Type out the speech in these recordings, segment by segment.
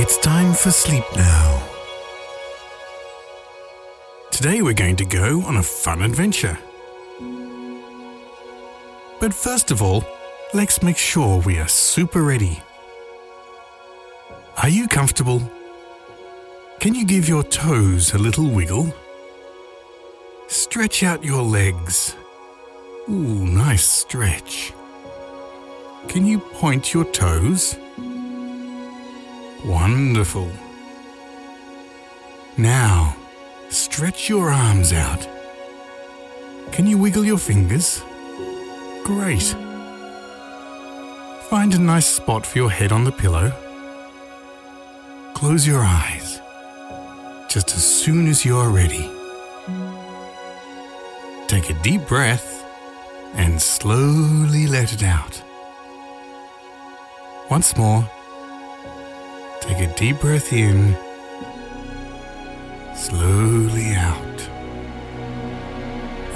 It's time for sleep now. Today we're going to go on a fun adventure. But first of all, let's make sure we are super ready. Are you comfortable? Can you give your toes a little wiggle? Stretch out your legs. Ooh, nice stretch. Can you point your toes? Wonderful. Now, stretch your arms out. Can you wiggle your fingers? Great. Find a nice spot for your head on the pillow. Close your eyes just as soon as you're ready. Take a deep breath and slowly let it out. Once more, take a deep breath in, slowly out.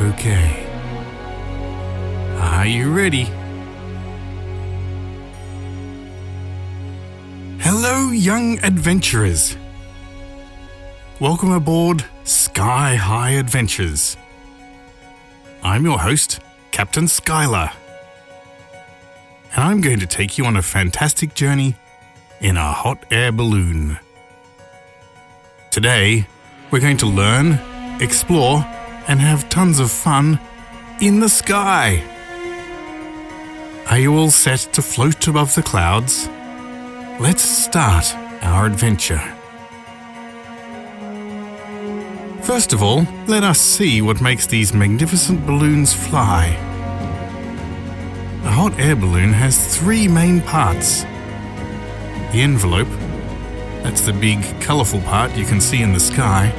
Okay. Are you ready? Hello, young adventurers. Welcome aboard Sky High Adventures. I'm your host, Captain Skyler. And I'm going to take you on a fantastic journey in a hot air balloon. Today, we're going to learn, explore, and have tons of fun in the sky. Are you all set to float above the clouds? Let's start our adventure. First of all, let us see what makes these magnificent balloons fly. A hot air balloon has three main parts the envelope, that's the big, colourful part you can see in the sky,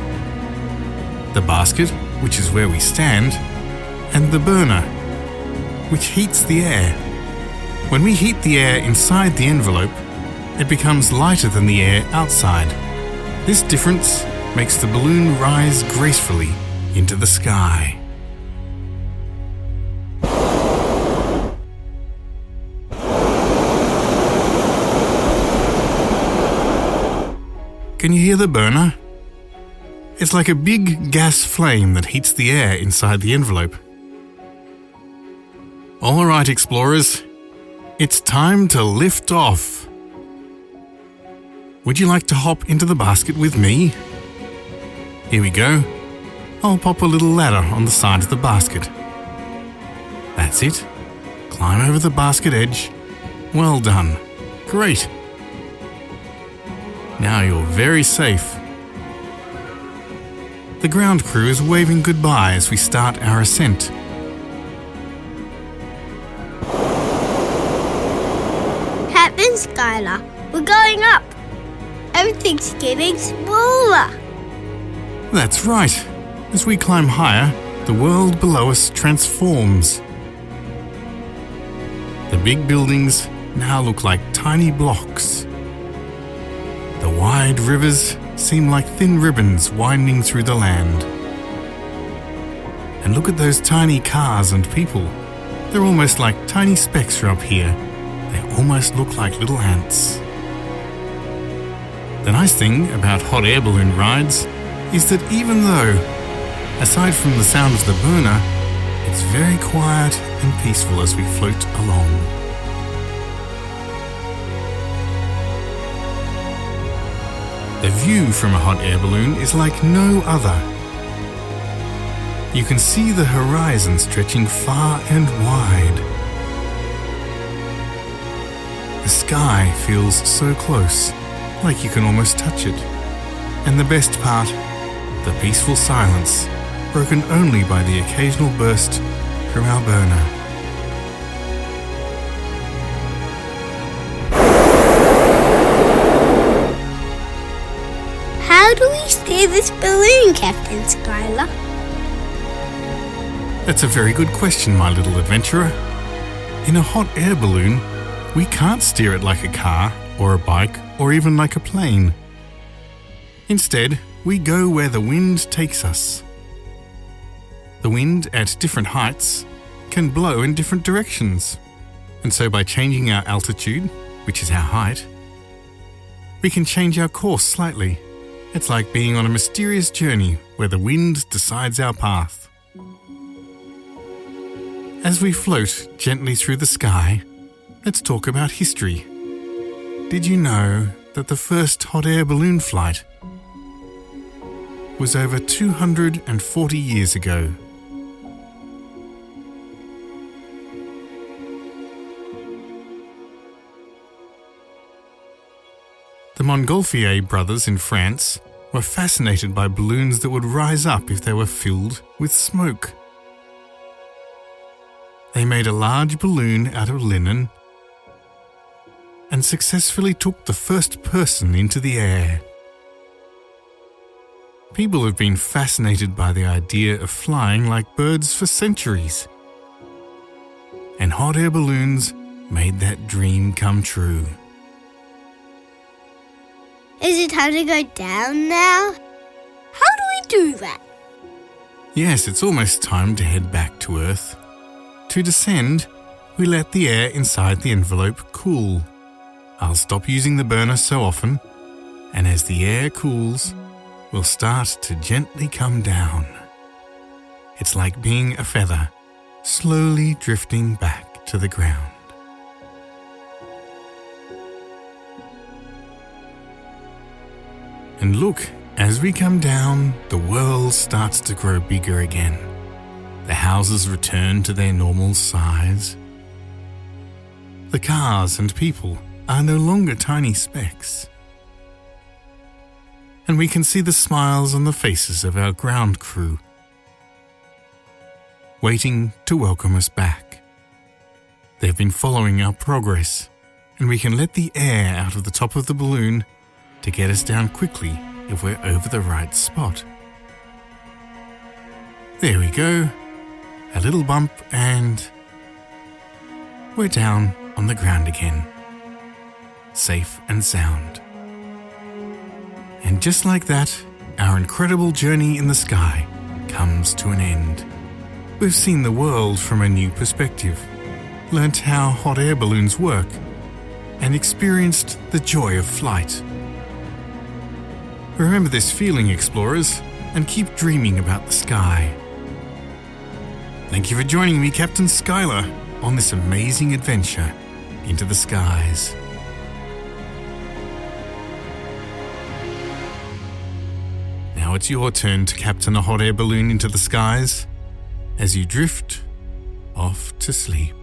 the basket, which is where we stand, and the burner, which heats the air. When we heat the air inside the envelope, it becomes lighter than the air outside. This difference makes the balloon rise gracefully into the sky. Can you hear the burner? It's like a big gas flame that heats the air inside the envelope. All right, explorers, it's time to lift off. Would you like to hop into the basket with me? Here we go. I'll pop a little ladder on the side of the basket. That's it. Climb over the basket edge. Well done. Great. Now you're very safe. The ground crew is waving goodbye as we start our ascent. Captain Skyler, we're going up. Everything's getting smaller. That's right. As we climb higher, the world below us transforms. The big buildings now look like tiny blocks. The wide rivers seem like thin ribbons winding through the land. And look at those tiny cars and people. They're almost like tiny specks up here. They almost look like little ants. The nice thing about hot air balloon rides is that even though, aside from the sound of the burner, it's very quiet and peaceful as we float along. The view from a hot air balloon is like no other. You can see the horizon stretching far and wide. The sky feels so close, like you can almost touch it. And the best part, the peaceful silence, broken only by the occasional burst from our burner. How do we steer this balloon, Captain Skyler? That's a very good question, my little adventurer. In a hot air balloon, we can't steer it like a car, or a bike, or even like a plane. Instead, we go where the wind takes us. The wind at different heights can blow in different directions. And so, by changing our altitude, which is our height, we can change our course slightly. It's like being on a mysterious journey where the wind decides our path. As we float gently through the sky, let's talk about history. Did you know that the first hot air balloon flight was over 240 years ago? The Montgolfier brothers in France were fascinated by balloons that would rise up if they were filled with smoke. They made a large balloon out of linen and successfully took the first person into the air. People have been fascinated by the idea of flying like birds for centuries. And hot air balloons made that dream come true. Is it time to go down now? How do we do that? Yes, it's almost time to head back to Earth. To descend, we let the air inside the envelope cool. I'll stop using the burner so often, and as the air cools, we'll start to gently come down. It's like being a feather, slowly drifting back to the ground. And look, as we come down, the world starts to grow bigger again. The houses return to their normal size. The cars and people are no longer tiny specks. And we can see the smiles on the faces of our ground crew, waiting to welcome us back. They've been following our progress, and we can let the air out of the top of the balloon to get us down quickly if we're over the right spot. There we go. A little bump and we're down on the ground again. Safe and sound. And just like that, our incredible journey in the sky comes to an end. We've seen the world from a new perspective, learnt how hot air balloons work, and experienced the joy of flight. Remember this feeling, explorers, and keep dreaming about the sky. Thank you for joining me, Captain Skyler, on this amazing adventure into the skies. Now it's your turn to captain a hot air balloon into the skies as you drift off to sleep.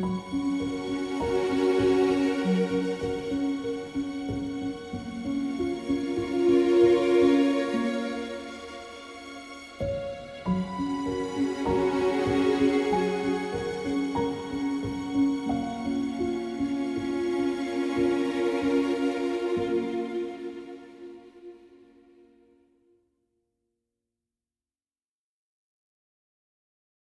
Mm-hmm.